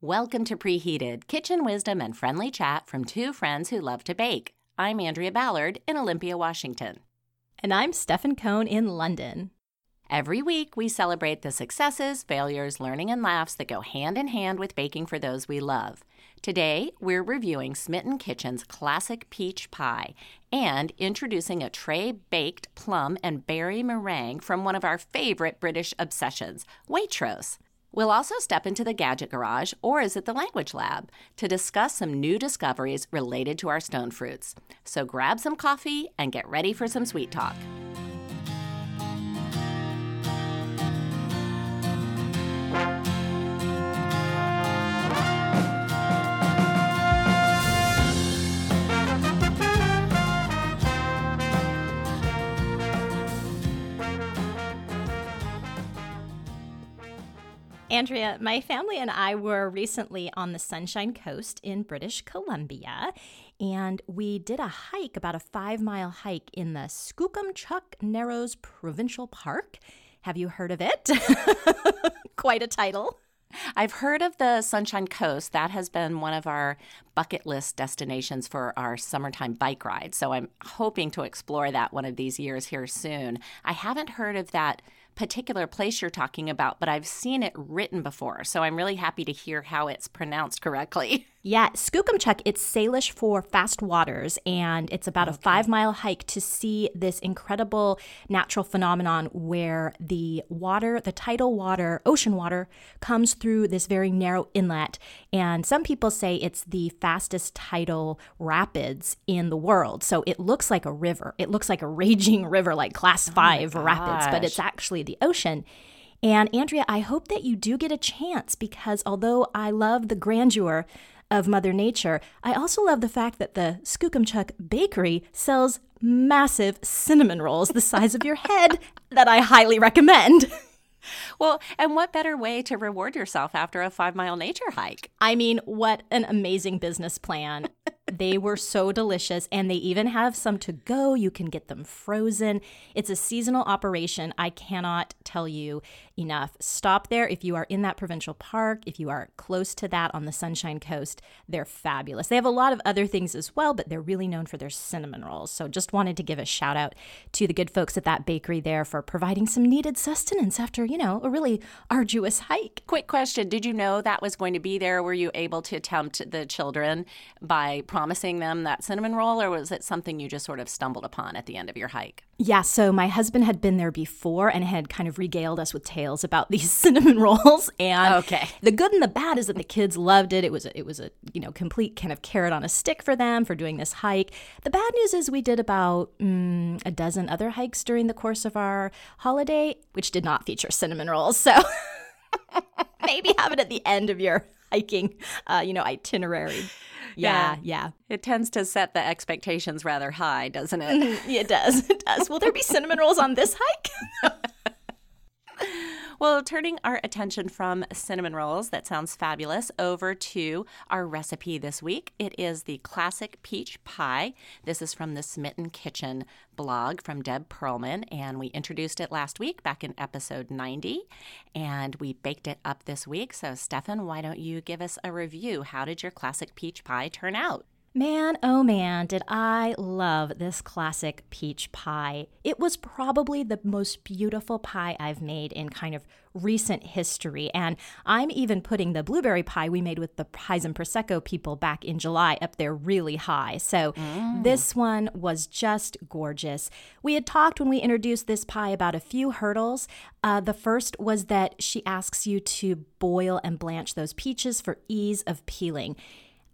Welcome to Preheated, kitchen wisdom and friendly chat from two friends who love to bake. I'm Andrea Ballard in Olympia, Washington. And I'm Stefan Cohn in London. Every week, we celebrate the successes, failures, learning, and laughs that go hand in hand with baking for those we love. Today, we're reviewing Smitten Kitchen's classic peach pie and introducing a tray baked plum and berry meringue from one of our favorite British obsessions, Waitrose. We'll also step into the Gadget Garage, or is it the Language Lab, to discuss some new discoveries related to our stone fruits. So grab some coffee and get ready for some sweet talk. Andrea, my family and I were recently on the Sunshine Coast in British Columbia, and we did a hike, about a five mile hike in the Skookumchuck Narrows Provincial Park. Have you heard of it? Quite a title. I've heard of the Sunshine Coast. That has been one of our bucket list destinations for our summertime bike ride. So I'm hoping to explore that one of these years here soon. I haven't heard of that particular place you're talking about, but I've seen it written before. So I'm really happy to hear how it's pronounced correctly. Yeah, Skookumchuck, it's Salish for fast waters, and it's about okay. a five mile hike to see this incredible natural phenomenon where the water, the tidal water, ocean water, comes through this very narrow inlet. And some people say it's the fastest tidal rapids in the world. So it looks like a river. It looks like a raging river, like class oh five oh rapids, but it's actually the ocean. And Andrea, I hope that you do get a chance because although I love the grandeur of Mother Nature, I also love the fact that the Skookumchuck Bakery sells massive cinnamon rolls the size of your head that I highly recommend. Well, and what better way to reward yourself after a five mile nature hike? I mean, what an amazing business plan. They were so delicious, and they even have some to go. You can get them frozen. It's a seasonal operation. I cannot tell you enough. Stop there if you are in that provincial park, if you are close to that on the Sunshine Coast. They're fabulous. They have a lot of other things as well, but they're really known for their cinnamon rolls. So just wanted to give a shout out to the good folks at that bakery there for providing some needed sustenance after, you know, a really arduous hike. Quick question Did you know that was going to be there? Were you able to tempt the children by them that cinnamon roll, or was it something you just sort of stumbled upon at the end of your hike? Yeah, so my husband had been there before and had kind of regaled us with tales about these cinnamon rolls. And okay. the good and the bad is that the kids loved it. It was a, it was a you know complete kind of carrot on a stick for them for doing this hike. The bad news is we did about mm, a dozen other hikes during the course of our holiday, which did not feature cinnamon rolls. So maybe have it at the end of your hiking, uh, you know, itinerary. Yeah, yeah. It tends to set the expectations rather high, doesn't it? it does. It does. Will there be cinnamon rolls on this hike? Well, turning our attention from cinnamon rolls, that sounds fabulous, over to our recipe this week. It is the classic peach pie. This is from the Smitten Kitchen blog from Deb Perelman, and we introduced it last week back in episode 90, and we baked it up this week. So, Stefan, why don't you give us a review? How did your classic peach pie turn out? Man, oh man, did I love this classic peach pie. It was probably the most beautiful pie I've made in kind of recent history. And I'm even putting the blueberry pie we made with the Pies and Prosecco people back in July up there really high. So mm. this one was just gorgeous. We had talked when we introduced this pie about a few hurdles. Uh, the first was that she asks you to boil and blanch those peaches for ease of peeling.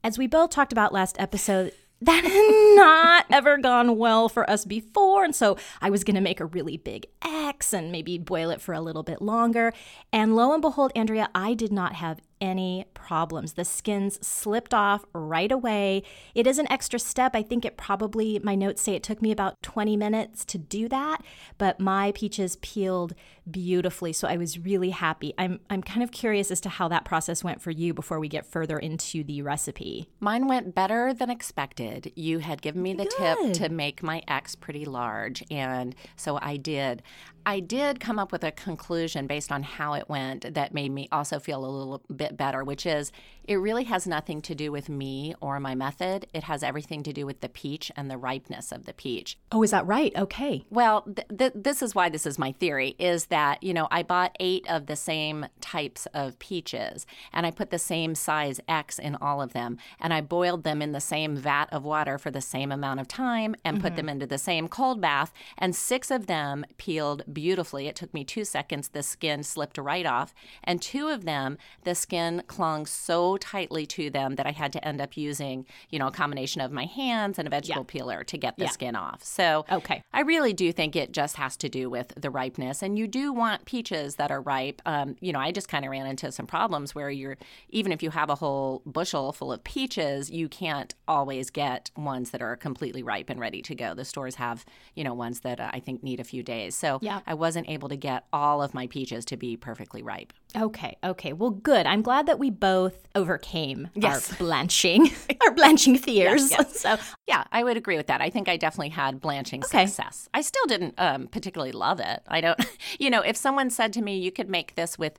As we both talked about last episode, that had not ever gone well for us before. And so I was going to make a really big X and maybe boil it for a little bit longer. And lo and behold, Andrea, I did not have any problems. The skins slipped off right away. It is an extra step. I think it probably, my notes say it took me about 20 minutes to do that, but my peaches peeled beautifully. So I was really happy. I'm, I'm kind of curious as to how that process went for you before we get further into the recipe. Mine went better than expected. You had given me the Good. tip to make my X pretty large, and so I did. I did come up with a conclusion based on how it went that made me also feel a little bit better, which is it really has nothing to do with me or my method. It has everything to do with the peach and the ripeness of the peach. Oh, is that right? Okay. Well, th- th- this is why this is my theory is that, you know, I bought eight of the same types of peaches and I put the same size X in all of them and I boiled them in the same vat of water for the same amount of time and mm-hmm. put them into the same cold bath. And six of them peeled beautifully. It took me two seconds. The skin slipped right off. And two of them, the skin clung so tightly to them that I had to end up using, you know, a combination of my hands and a vegetable yeah. peeler to get the yeah. skin off. So okay. I really do think it just has to do with the ripeness. And you do want peaches that are ripe. Um, you know, I just kind of ran into some problems where you're, even if you have a whole bushel full of peaches, you can't always get ones that are completely ripe and ready to go. The stores have, you know, ones that uh, I think need a few days. So yeah. I wasn't able to get all of my peaches to be perfectly ripe. Okay, okay. Well, good. I'm glad that we both overcame yes. our blanching, our blanching fears. Yes, yes. So, yeah, I would agree with that. I think I definitely had blanching okay. success. I still didn't um, particularly love it. I don't, you know, if someone said to me, you could make this with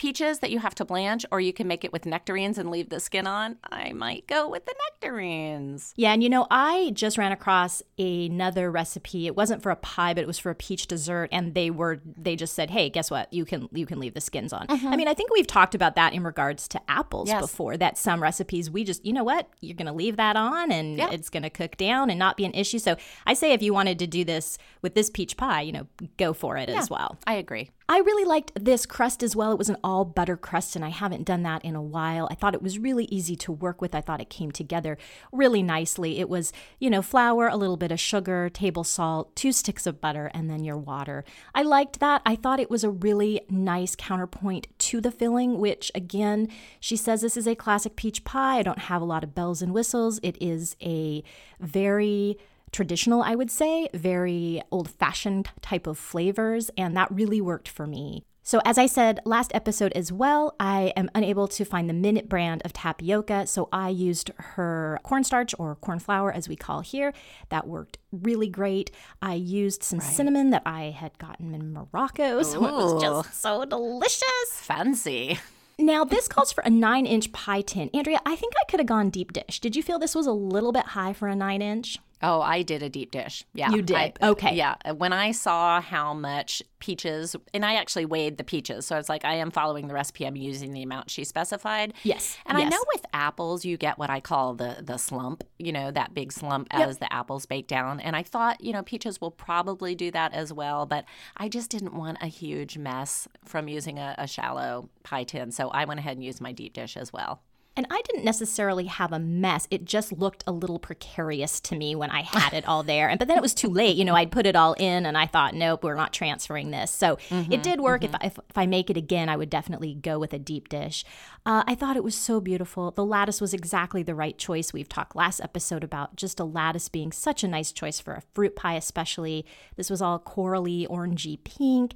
peaches that you have to blanch, or you can make it with nectarines and leave the skin on, I might go with the nectarines. Yeah, and you know, I just ran across another recipe. It wasn't for a pie, but it was for a peach dessert, and they were they just said, "Hey, guess what? You can you can leave the skins on." Mm-hmm. I mean, I think we've talked about that in regards to apples yes. before. That some recipes we just, you know what, you're going to leave that on, and yep. it's going to cook down and not be an issue. So I say, if you wanted to do this with this peach pie, you know, go for it yeah, as well. I agree. I really liked this crust as well. It was an all butter crust, and I haven't done that in a while. I thought it was really easy to work with. I thought it came together really nicely. It was, you know, flour, a little bit of sugar, table salt, two sticks of butter, and then your water. I liked that. I thought it was a really nice counterpoint to the filling, which again, she says this is a classic peach pie. I don't have a lot of bells and whistles. It is a very traditional, I would say, very old fashioned type of flavors, and that really worked for me. So, as I said last episode as well, I am unable to find the Minute brand of tapioca, so I used her cornstarch or corn flour as we call here. That worked really great. I used some right. cinnamon that I had gotten in Morocco, so Ooh. it was just so delicious. Fancy. Now, this calls for a nine inch pie tin. Andrea, I think I could have gone deep dish. Did you feel this was a little bit high for a nine inch? Oh, I did a deep dish. Yeah. You did? I, okay. Yeah. Uh, when I saw how much peaches, and I actually weighed the peaches. So I was like, I am following the recipe. I'm using the amount she specified. Yes. And yes. I know with apples, you get what I call the, the slump, you know, that big slump yep. as the apples bake down. And I thought, you know, peaches will probably do that as well. But I just didn't want a huge mess from using a, a shallow pie tin. So I went ahead and used my deep dish as well. And I didn't necessarily have a mess. It just looked a little precarious to me when I had it all there. And but then it was too late. You know, I'd put it all in and I thought, nope, we're not transferring this. So mm-hmm, it did work. Mm-hmm. If, I, if, if, I make it again, I would definitely go with a deep dish. Uh, I thought it was so beautiful. The lattice was exactly the right choice. We've talked last episode about just a lattice being such a nice choice for a fruit pie, especially. This was all corally, orangey pink.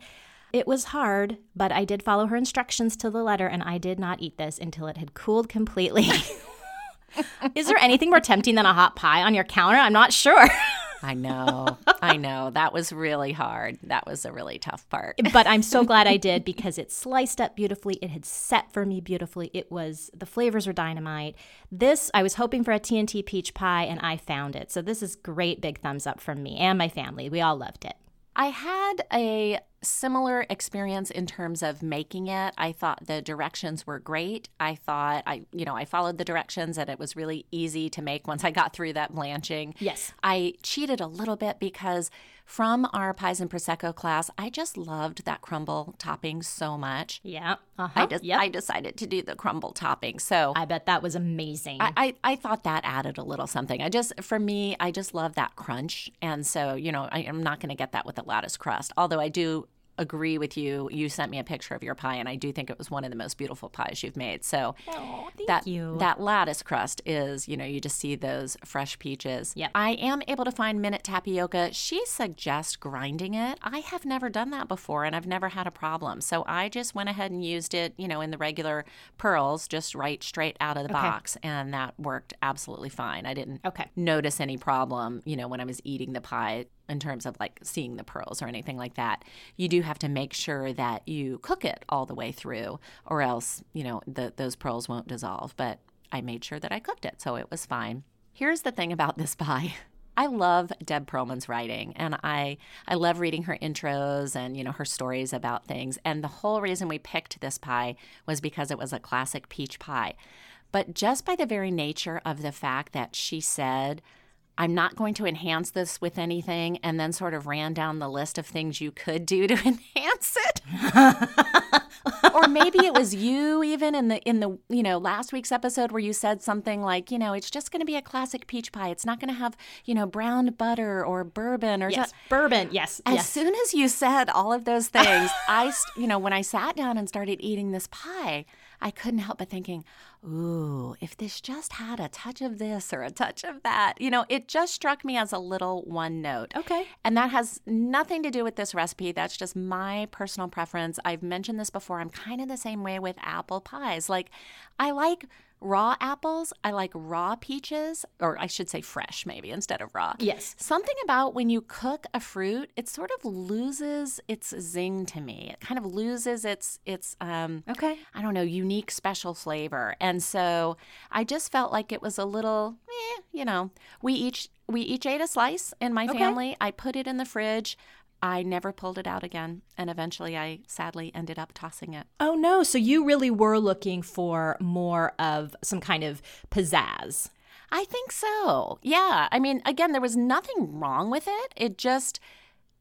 It was hard, but I did follow her instructions to the letter, and I did not eat this until it had cooled completely. Is there anything more tempting than a hot pie on your counter? I'm not sure. I know. I know. That was really hard. That was a really tough part. but I'm so glad I did because it sliced up beautifully. It had set for me beautifully. It was, the flavors were dynamite. This, I was hoping for a TNT peach pie and I found it. So this is great big thumbs up from me and my family. We all loved it. I had a similar experience in terms of making it. I thought the directions were great. I thought I, you know, I followed the directions and it was really easy to make once I got through that blanching. Yes. I cheated a little bit because from our pies and prosecco class, I just loved that crumble topping so much. Yeah. Uh-huh. I just yep. I decided to do the crumble topping. So I bet that was amazing. I, I, I thought that added a little something. I just for me, I just love that crunch. And so, you know, I, am not gonna get that with the lattice crust. Although I do agree with you. You sent me a picture of your pie, and I do think it was one of the most beautiful pies you've made. So oh, that you. that lattice crust is, you know, you just see those fresh peaches. Yeah. I am able to find minute tapioca. She suggests grinding it. I have never done that before, and I've never had a problem. So I just went ahead and used it, you know, in the regular pearls, just right straight out of the okay. box, and that worked absolutely fine. I didn't okay. notice any problem, you know, when I was eating the pie in terms of like seeing the pearls or anything like that. You do have to make sure that you cook it all the way through, or else, you know, the, those pearls won't dissolve. But I made sure that I cooked it, so it was fine. Here's the thing about this pie. I love Deb Perelman's writing and I I love reading her intros and you know her stories about things and the whole reason we picked this pie was because it was a classic peach pie. But just by the very nature of the fact that she said I'm not going to enhance this with anything, and then sort of ran down the list of things you could do to enhance it. or maybe it was you even in the in the you know last week's episode where you said something like you know it's just going to be a classic peach pie. It's not going to have you know browned butter or bourbon or yes, just, bourbon. Yes. As yes. soon as you said all of those things, I you know when I sat down and started eating this pie. I couldn't help but thinking, ooh, if this just had a touch of this or a touch of that, you know, it just struck me as a little one note. Okay. And that has nothing to do with this recipe. That's just my personal preference. I've mentioned this before. I'm kind of the same way with apple pies. Like, I like raw apples. I like raw peaches, or I should say fresh, maybe instead of raw. Yes. Something about when you cook a fruit, it sort of loses its zing to me. It kind of loses its its um Okay. I don't know, unique special flavor. And so I just felt like it was a little, eh, you know, we each we each ate a slice in my Okay. family. I put it in the fridge. I never pulled it out again, and eventually I sadly ended up tossing it. Oh no, so you really were looking for more of some kind of pizzazz. I think so. Yeah. I mean, again, there was nothing wrong with it. It just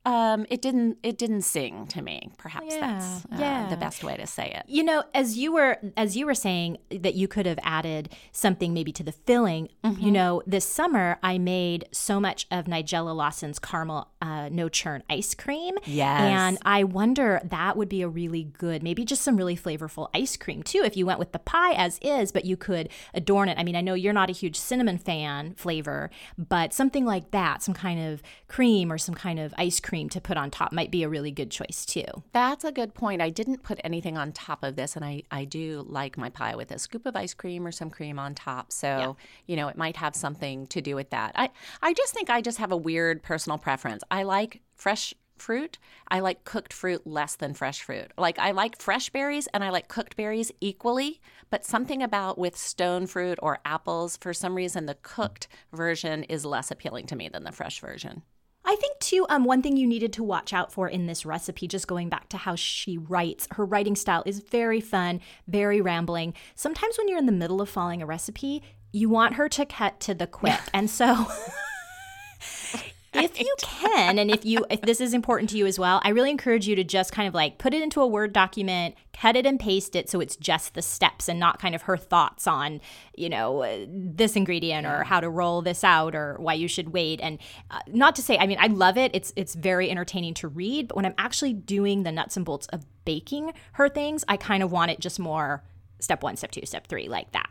um it didn't it didn't sing to me. Perhaps that's uh, yeah. the best way to say it. You know, as you were as you were saying that you could have added something maybe to the filling. Mm-hmm. You know, this summer I made so much of Nigella Lawson's caramel uh, no churn ice cream. Yes. and I wonder that would be a really good, maybe just some really flavorful ice cream too. If you went with the pie as is, but you could adorn it. I mean, I know you're not a huge cinnamon fan flavor, but something like that, some kind of cream or some kind of ice cream to put on top might be a really good choice too. That's a good point. I didn't put anything on top of this, and I, I do like my pie with a scoop of ice cream or some cream on top. So, you know, it might have something to do with that. I, I just think I just have a weird personal preference. I like fresh fruit. I like cooked fruit less than fresh fruit. Like, I like fresh berries and I like cooked berries equally, but something about with stone fruit or apples, for some reason, the cooked version is less appealing to me than the fresh version. I think too, um, one thing you needed to watch out for in this recipe, just going back to how she writes, her writing style is very fun, very rambling. Sometimes when you're in the middle of following a recipe, you want her to cut to the quick. and so if you can and if you if this is important to you as well i really encourage you to just kind of like put it into a word document cut it and paste it so it's just the steps and not kind of her thoughts on you know uh, this ingredient or how to roll this out or why you should wait. And uh, not to say i mean i love it. It's it's very entertaining to read but when i'm actually doing the nuts and bolts of baking her things i kind of want it just more step one step two step three like that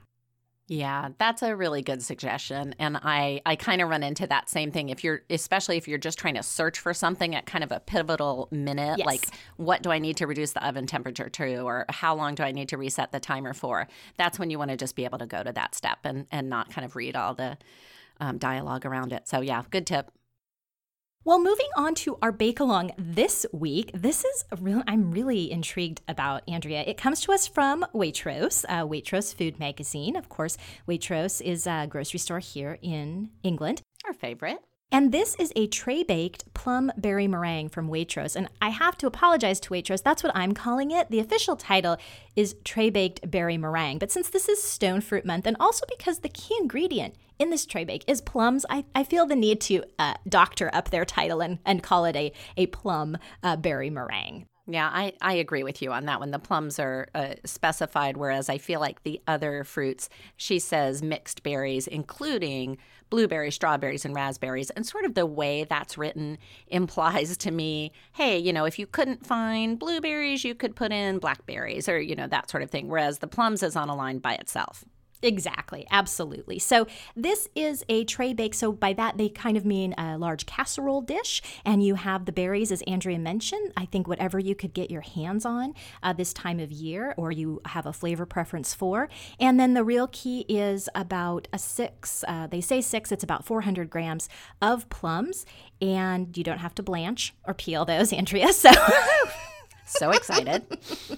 Yeah, that's a really good suggestion. And I, I kind of run into that same thing. If you're, especially if you're just trying to search for something at kind of a pivotal minute, Yes. like what do I need to reduce the oven temperature to, or how long do I need to reset the timer for? That's when you want to just be able to go to that step and, and not kind of read all the um, dialogue around it. So, yeah, good tip. Well, moving on to our bake along this week, this is real. I'm really intrigued about Andrea. It comes to us from Waitrose, uh, Waitrose Food Magazine. Of course, Waitrose is a grocery store here in England. Our favorite. And this is a tray baked plum berry meringue from Waitrose. And I have to apologize to Waitrose. That's what I'm calling it. The official title is tray baked berry meringue. But since this is stone fruit month, and also because the key ingredient in this tray bake is plums, I, I feel the need to uh, doctor up their title and, and call it a, a plum uh, berry meringue. Yeah, I, I agree with you on that one. The plums are uh, specified, whereas I feel like the other fruits, she says mixed berries, including blueberries, strawberries, and raspberries. And sort of the way that's written implies to me, hey, you know, if you couldn't find blueberries, you could put in blackberries or, you know, that sort of thing. Whereas the plums is on a line by itself. Exactly, absolutely. So this is a tray bake. So by that they kind of mean a large casserole dish, and you have the berries, as Andrea mentioned. I think whatever you could get your hands on uh, this time of year, or you have a flavor preference for. And then the real key is about a six. Uh, they say six. It's about 400 grams of plums, and you don't have to blanch or peel those, Andrea. So. so excited.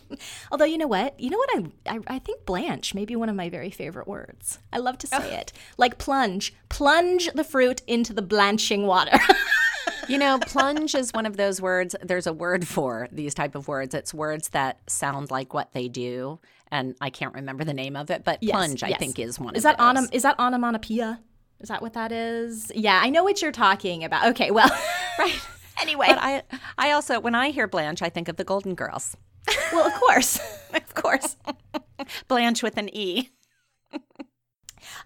Although you know what, you know what I, I, I think blanch may be one of my very favorite words. I love to say oh. it like plunge, plunge the fruit into the blanching water. you know, plunge is one of those words. There's a word for these type of words. It's words that sound like what they do, and I can't remember the name of it. But yes, plunge, yes. I think, is one. Is of that onom- Is that onomatopoeia? Is that what that is? Yeah, I know what you're talking about. Okay, well, right. Anyway, but I I also when I hear Blanche, I think of the Golden Girls. Well, of course, of course, Blanche with an E.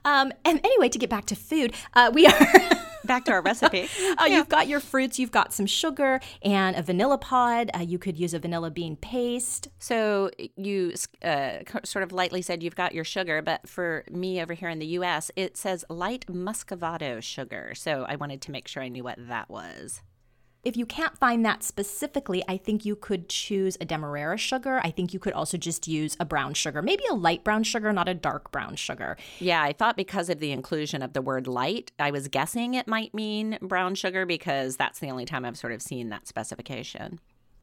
Um, and anyway, to get back to food, uh, we are back to our recipe. uh, yeah. You've got your fruits, you've got some sugar and a vanilla pod. Uh, you could use a vanilla bean paste. So you uh, sort of lightly said you've got your sugar, but for me over here in the U.S., it says light muscovado sugar. So I wanted to make sure I knew what that was. If you can't find that specifically, I think you could choose a demerara sugar. I think you could also just use a brown sugar, maybe a light brown sugar, not a dark brown sugar. Yeah, I thought because of the inclusion of the word light, I was guessing it might mean brown sugar because that's the only time I've sort of seen that specification.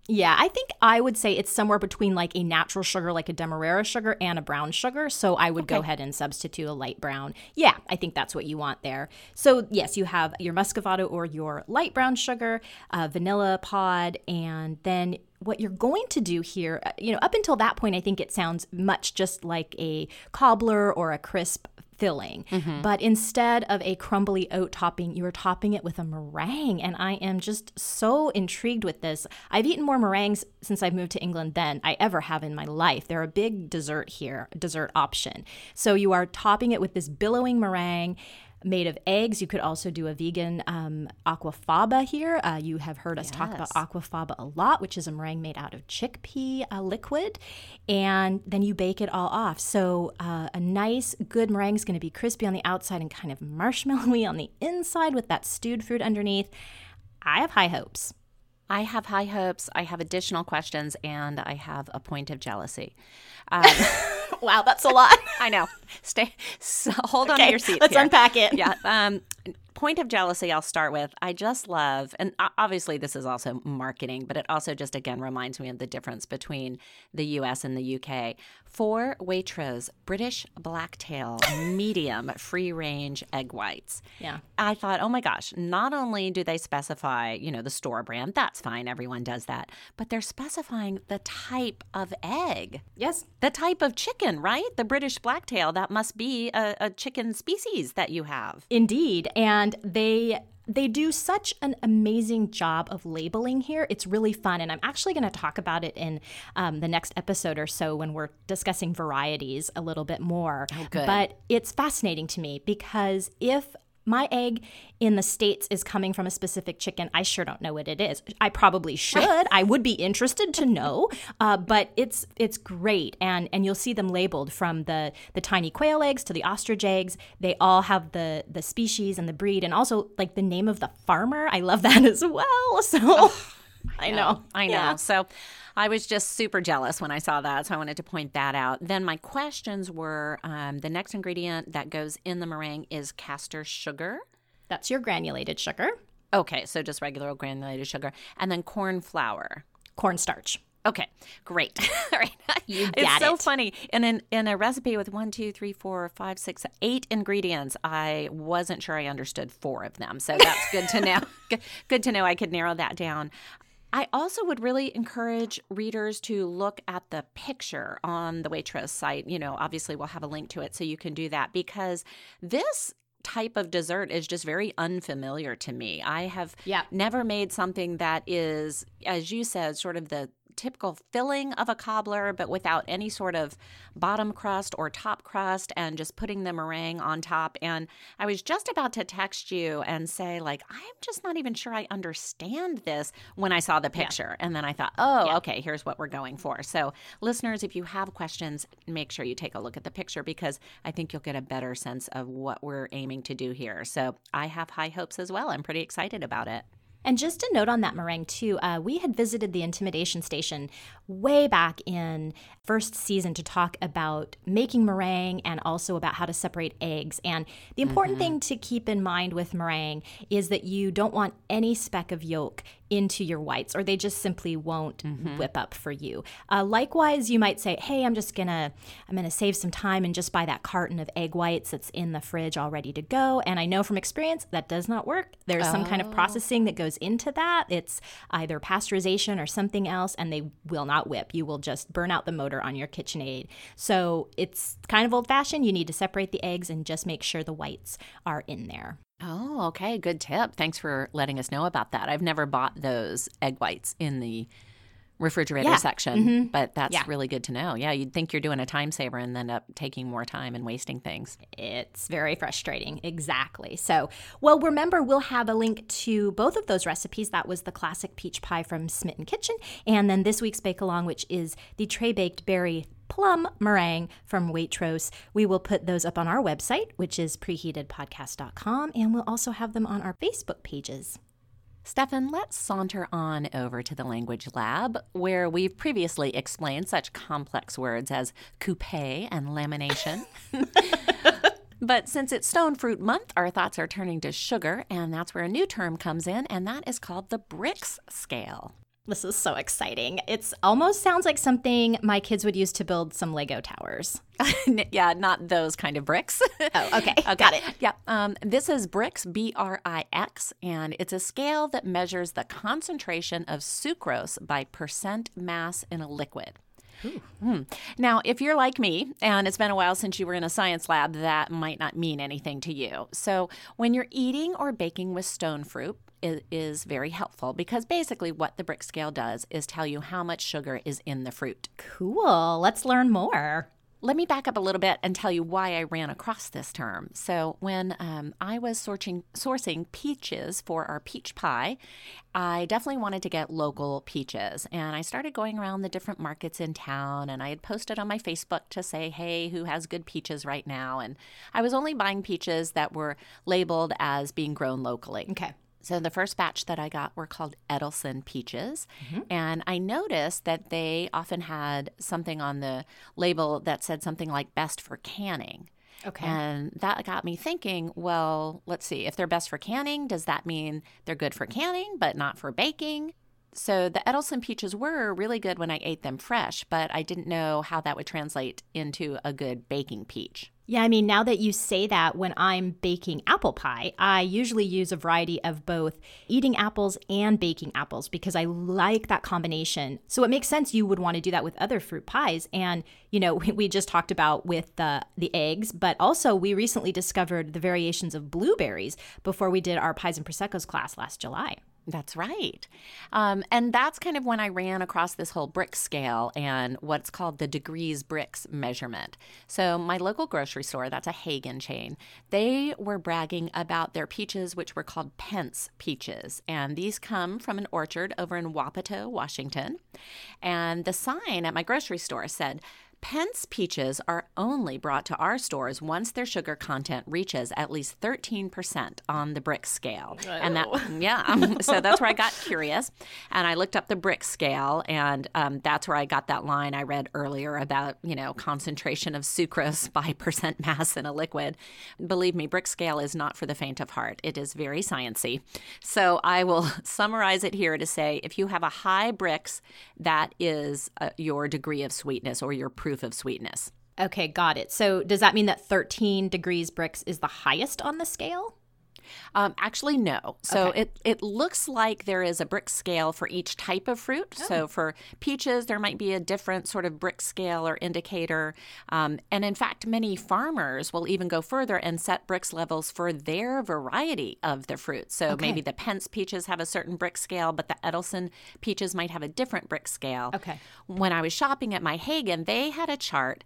Yeah, I think I would say it's somewhere between like a natural sugar, like a demerara sugar, and a brown sugar. So I would okay. go ahead and substitute a light brown. Yeah, I think that's what you want there. So, yes, you have your muscovado or your light brown sugar, uh, vanilla pod, and then what you're going to do here, uh, you know, up until that point, I think it sounds much just like a cobbler or a crisp filling. Mm-hmm. But instead of a crumbly oat topping, you are topping it with a meringue. And I am just so intrigued with this. I've eaten more meringues since I've moved to England than I ever have in my life. They're a big dessert here, dessert option. So you are topping it with this billowing meringue made of eggs. You could also do a vegan um, aquafaba here. Uh, you have heard us yes. talk about aquafaba a lot, which is a meringue made out of chickpea uh, liquid. And then you bake it all off. So uh, a nice, good meringue is going to be crispy on the outside and kind of marshmallowy on the inside with that stewed fruit underneath. I have high hopes. I have high hopes. I have additional questions, and I have a point of jealousy. Um, wow, that's a lot. I know. Stay. So hold okay, on to your seat. Let's here. unpack it. Yeah. Um, point of jealousy I'll start with. I just love, and obviously this is also marketing, but it also just again reminds me of the difference between the US and the UK. For Waitrose British Blacktail medium free range egg whites. Yeah. I thought, oh my gosh, not only do they specify, you know, the store brand, that's fine, everyone does that, but they're specifying the type of egg. Yes. The type of chicken, right? The British Blacktail, that must be a, a chicken species that you have. Indeed. And and they they do such an amazing job of labeling here. It's really fun. And I'm actually going to talk about it in um, the next episode or so when we're discussing varieties a little bit more. Oh. But it's fascinating to me because if my egg in the states is coming from a specific chicken i sure don't know what it is. I probably should. I would be interested to know. Uh, but it's it's great. And and you'll see them labeled from the the tiny quail eggs to the ostrich eggs. They all have the the species and the breed and also like the name of the farmer. I love that as well. So oh, i know. I know. Yeah. so I was just super jealous when I saw that, so I wanted to point that out. Then my questions were um, the next ingredient that goes in the meringue is castor sugar. That's your granulated sugar. Okay, so just regular granulated sugar, and then corn flour, cornstarch. Okay, great. All right, you got it's it. so funny. And in in a recipe with one, two, three, four, five, six, eight ingredients, I wasn't sure I understood four of them. So that's good to know. good to know I could narrow that down. I also would really encourage readers to look at the picture on the Waitrose site. You know, obviously, we'll have a link to it so you can do that because this type of dessert is just very unfamiliar to me. I have yeah. never made something that is, as you said, sort of the typical filling of a cobbler, but without any sort of bottom crust or top crust, and just putting the meringue on top. And I was just about to text you and say, like, I'm just not even sure I understand this when I saw the picture. Yeah. And then I thought, oh, yeah. okay, here's what we're going for. So, listeners, if you have questions, make sure you take a look at the picture because I think you'll get a better sense of what we're aiming to do here. So, I have high hopes as well. I'm pretty excited about it. And just a note on that meringue, too, uh, we had visited the Intimidation Station way back in first season to talk about making meringue and also about how to separate eggs. And the important mm-hmm. thing to keep in mind with meringue is that you don't want any speck of yolk into your whites or they just simply won't mm-hmm. whip up for you. Uh, likewise you might say hey i'm just gonna i'm gonna save some time and just buy that carton of egg whites that's in the fridge all ready to go. And i know from experience that does not work. There's oh. some kind of oh. processing that goes into that. It's either pasteurization or something else and they will not whip. You will just burn out the motor on your KitchenAid. So it's kind of old fashioned you need to separate the eggs and just make sure the whites are in there Oh, okay. Good tip. Thanks for letting us know about that. I've never bought those egg whites in the refrigerator yeah. section, mm-hmm. but that's yeah. really good to know. Yeah, you'd think you're doing a time saver and end up taking more time and wasting things. It's very frustrating. Exactly. So, well, remember, we'll have a link to both of those recipes. That was the classic peach pie from Smitten Kitchen, and then this week's bake along, which is the tray baked berry plum meringue from Waitrose. We will put those up on our website, which is preheatedpodcast.com, and we'll also have them on our Facebook pages. Stefan, let's saunter on over to the language lab, where we've previously explained such complex words as coupe and lamination. But since it's stone fruit month, our thoughts are turning to sugar, and that's where a new term comes in, and that is called the Brix scale. This is so exciting. It's almost sounds like something my kids would use to build some Lego towers. yeah, not those kind of bricks. oh, okay. okay. Got it. Yeah. Um, this is Brix, B R I X, and it's a scale that measures the concentration of sucrose by percent mass in a liquid. Hmm. Now, if you're like me and it's been a while since you were in a science lab, that might not mean anything to you. So, when you're eating or baking with stone fruit, is, very helpful because basically what the Brix scale does is tell you how much sugar is in the fruit. Cool. Let's learn more. Let me back up a little bit and tell you why I ran across this term. So, when um, I was sourcing, sourcing peaches for our peach pie, I definitely wanted to get local peaches. And I started going around the different markets in town, and I had posted on my Facebook to say, hey, who has good peaches right now? And I was only buying peaches that were labeled as being grown locally. Okay. So the first batch that I got were called Edelson peaches, mm-hmm. and I noticed that they often had something on the label that said something like best for canning. Okay. And that got me thinking, well, let's see, if they're best for canning, does that mean they're good for canning but not for baking? So the Edelson peaches were really good when I ate them fresh, but I didn't know how that would translate into a good baking peach. Yeah, I mean, now that you say that, when I'm baking apple pie, I usually use a variety of both eating apples and baking apples because I like that combination. So it makes sense you would want to do that with other fruit pies. And, you know, we just talked about with the, the eggs, but also we recently discovered the variations of blueberries before we did our Pies and Prosecco's class last July. That's right. Um, and that's kind of when I ran across this whole Brix scale and what's called the degrees Brix measurement. So, my local grocery store, that's a Haggen chain, they were bragging about their peaches, which were called Pence peaches. And these come from an orchard over in Wapato, Washington. And the sign at my grocery store said, Pence peaches are only brought to our stores once their sugar content reaches at least 13% on the Brix scale. And that, yeah, so that's where I got curious. And I looked up the Brix scale, and um, that's where I got that line I read earlier about, you know, concentration of sucrose by percent mass in a liquid. Believe me, Brix scale is not for the faint of heart. It is very sciency. So I will summarize it here to say if you have a high Brix, that is uh, your degree of sweetness or your proof of sweetness. Okay, got it. So does that mean that 13 degrees Brix is the highest on the scale? Um, actually, no. So Okay. it, it looks like there is a Brix scale for each type of fruit. Oh. So for peaches, there might be a different sort of Brix scale or indicator. Um, and in fact, many farmers will even go further and set Brix levels for their variety of the fruit. So Okay. maybe the Pence peaches have a certain Brix scale, but the Edelson peaches might have a different Brix scale. Okay. When I was shopping at my Haggen, they had a chart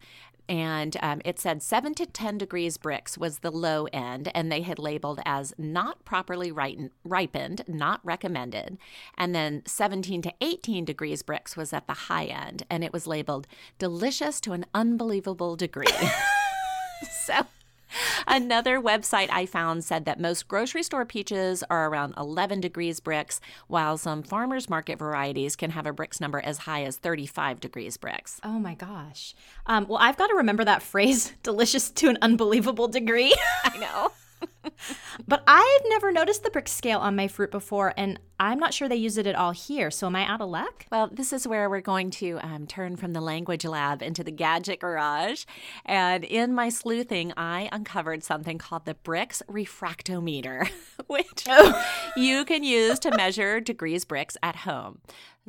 and um, it said 7 to 10 degrees Brix was the low end and they had labeled as not properly ripen- ripened not recommended and then 17 to 18 degrees Brix was at the high end and it was labeled delicious to an unbelievable degree so Another website I found said that most grocery store peaches are around 11 degrees Brix, while some farmers market varieties can have a Brix number as high as 35 degrees Brix. Oh my gosh. Um, well, I've got to remember that phrase, delicious to an unbelievable degree. I know. But I've never noticed the Brix scale on my fruit before, and I'm not sure they use it at all here. So am I out of luck? Well, this is where we're going to um, turn from the language lab into the gadget garage. And in my sleuthing, I uncovered something called the Brix Refractometer, which you can use to measure degrees Brix at home.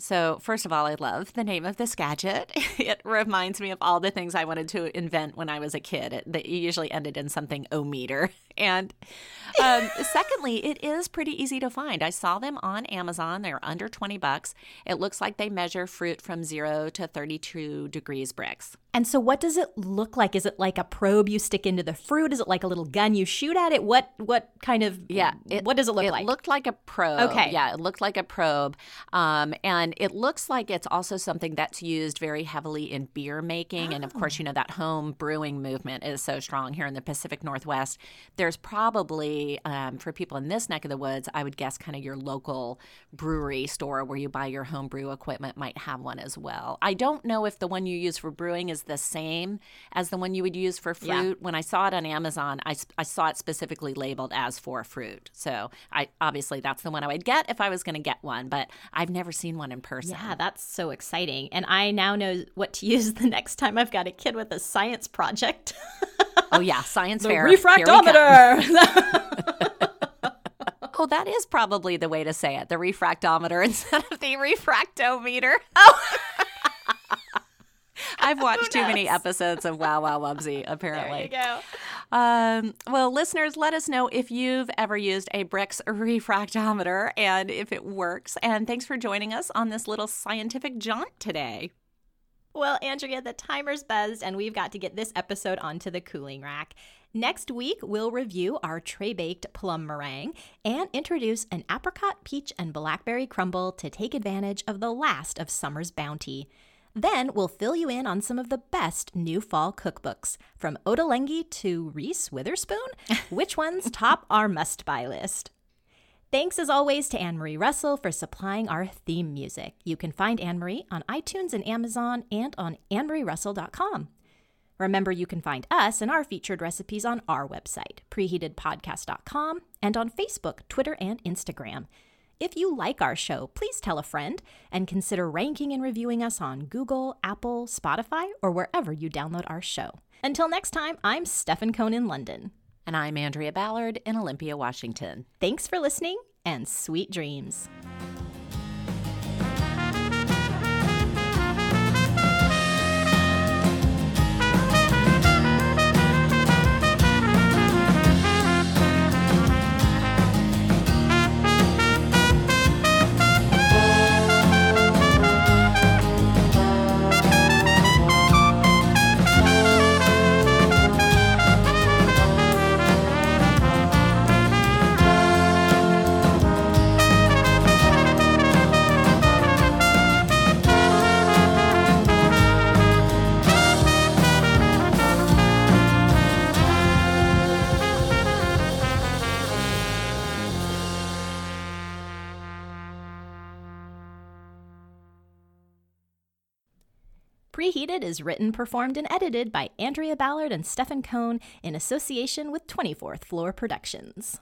So, first of all, I love the name of this gadget. It reminds me of all the things I wanted to invent when I was a kid. It, that usually ended in something o meter. And um, secondly, it is pretty easy to find. I saw them on Amazon. They're under 20 bucks. It looks like they measure fruit from 0 to 32 degrees Brix. And so, what does it look like? Is it like a probe you stick into the fruit? Is it like a little gun you shoot at it? What what kind of Yeah. what does it look it like? It looked like a probe. Okay. Yeah, it looked like a probe. Um, and it looks like it's also something that's used very heavily in beer making. And of course, you know, that home brewing movement is so strong here in the Pacific Northwest. There's probably, um, for people in this neck of the woods, I would guess kind of your local brewery store where you buy your home brew equipment might have one as well. I don't know if the one you use for brewing is the same as the one you would use for Yeah. fruit when I saw it on Amazon, I saw it specifically labeled as for fruit. So I obviously that's the one I would get if I was going to get one, but I've never seen one in person. yeah, that's so exciting. And I now know what to use the next time I've got a kid with a science project. Oh yeah, science fair. Here we come. refractometer. Oh, that is probably the way to say it. The refractometer instead of the refractometer. Oh. I've watched too many episodes of Wow Wow Wubbzy, apparently. There you go. Um, well, listeners, let us know if you've ever used a Brix refractometer and if it works. And thanks for joining us on this little scientific jaunt today. Well, Andrea, the timer's buzzed, and we've got to get this episode onto the cooling rack. Next week, we'll review our tray baked plum meringue and introduce an apricot, peach, and blackberry crumble to take advantage of the last of summer's bounty. Then we'll fill you in on some of the best new fall cookbooks, from Ottolenghi to Reese Witherspoon. Which ones top our must buy list? Thanks as always to Anne Marie Russell for supplying our theme music. You can find Anne Marie on iTunes and Amazon and on annemarierussell.com. Remember, you can find us and our featured recipes on our website, preheatedpodcast.com, and on Facebook, Twitter, and Instagram. If you like our show, please tell a friend and consider ranking and reviewing us on Google, Apple, Spotify, or wherever you download our show. Until next time, I'm Stefan Cohn in London. And I'm Andrea Ballard in Olympia, Washington. Thanks for listening and sweet dreams. Is written, performed, and edited by Andrea Ballard and Stefan Cohn in association with 24th Floor Productions.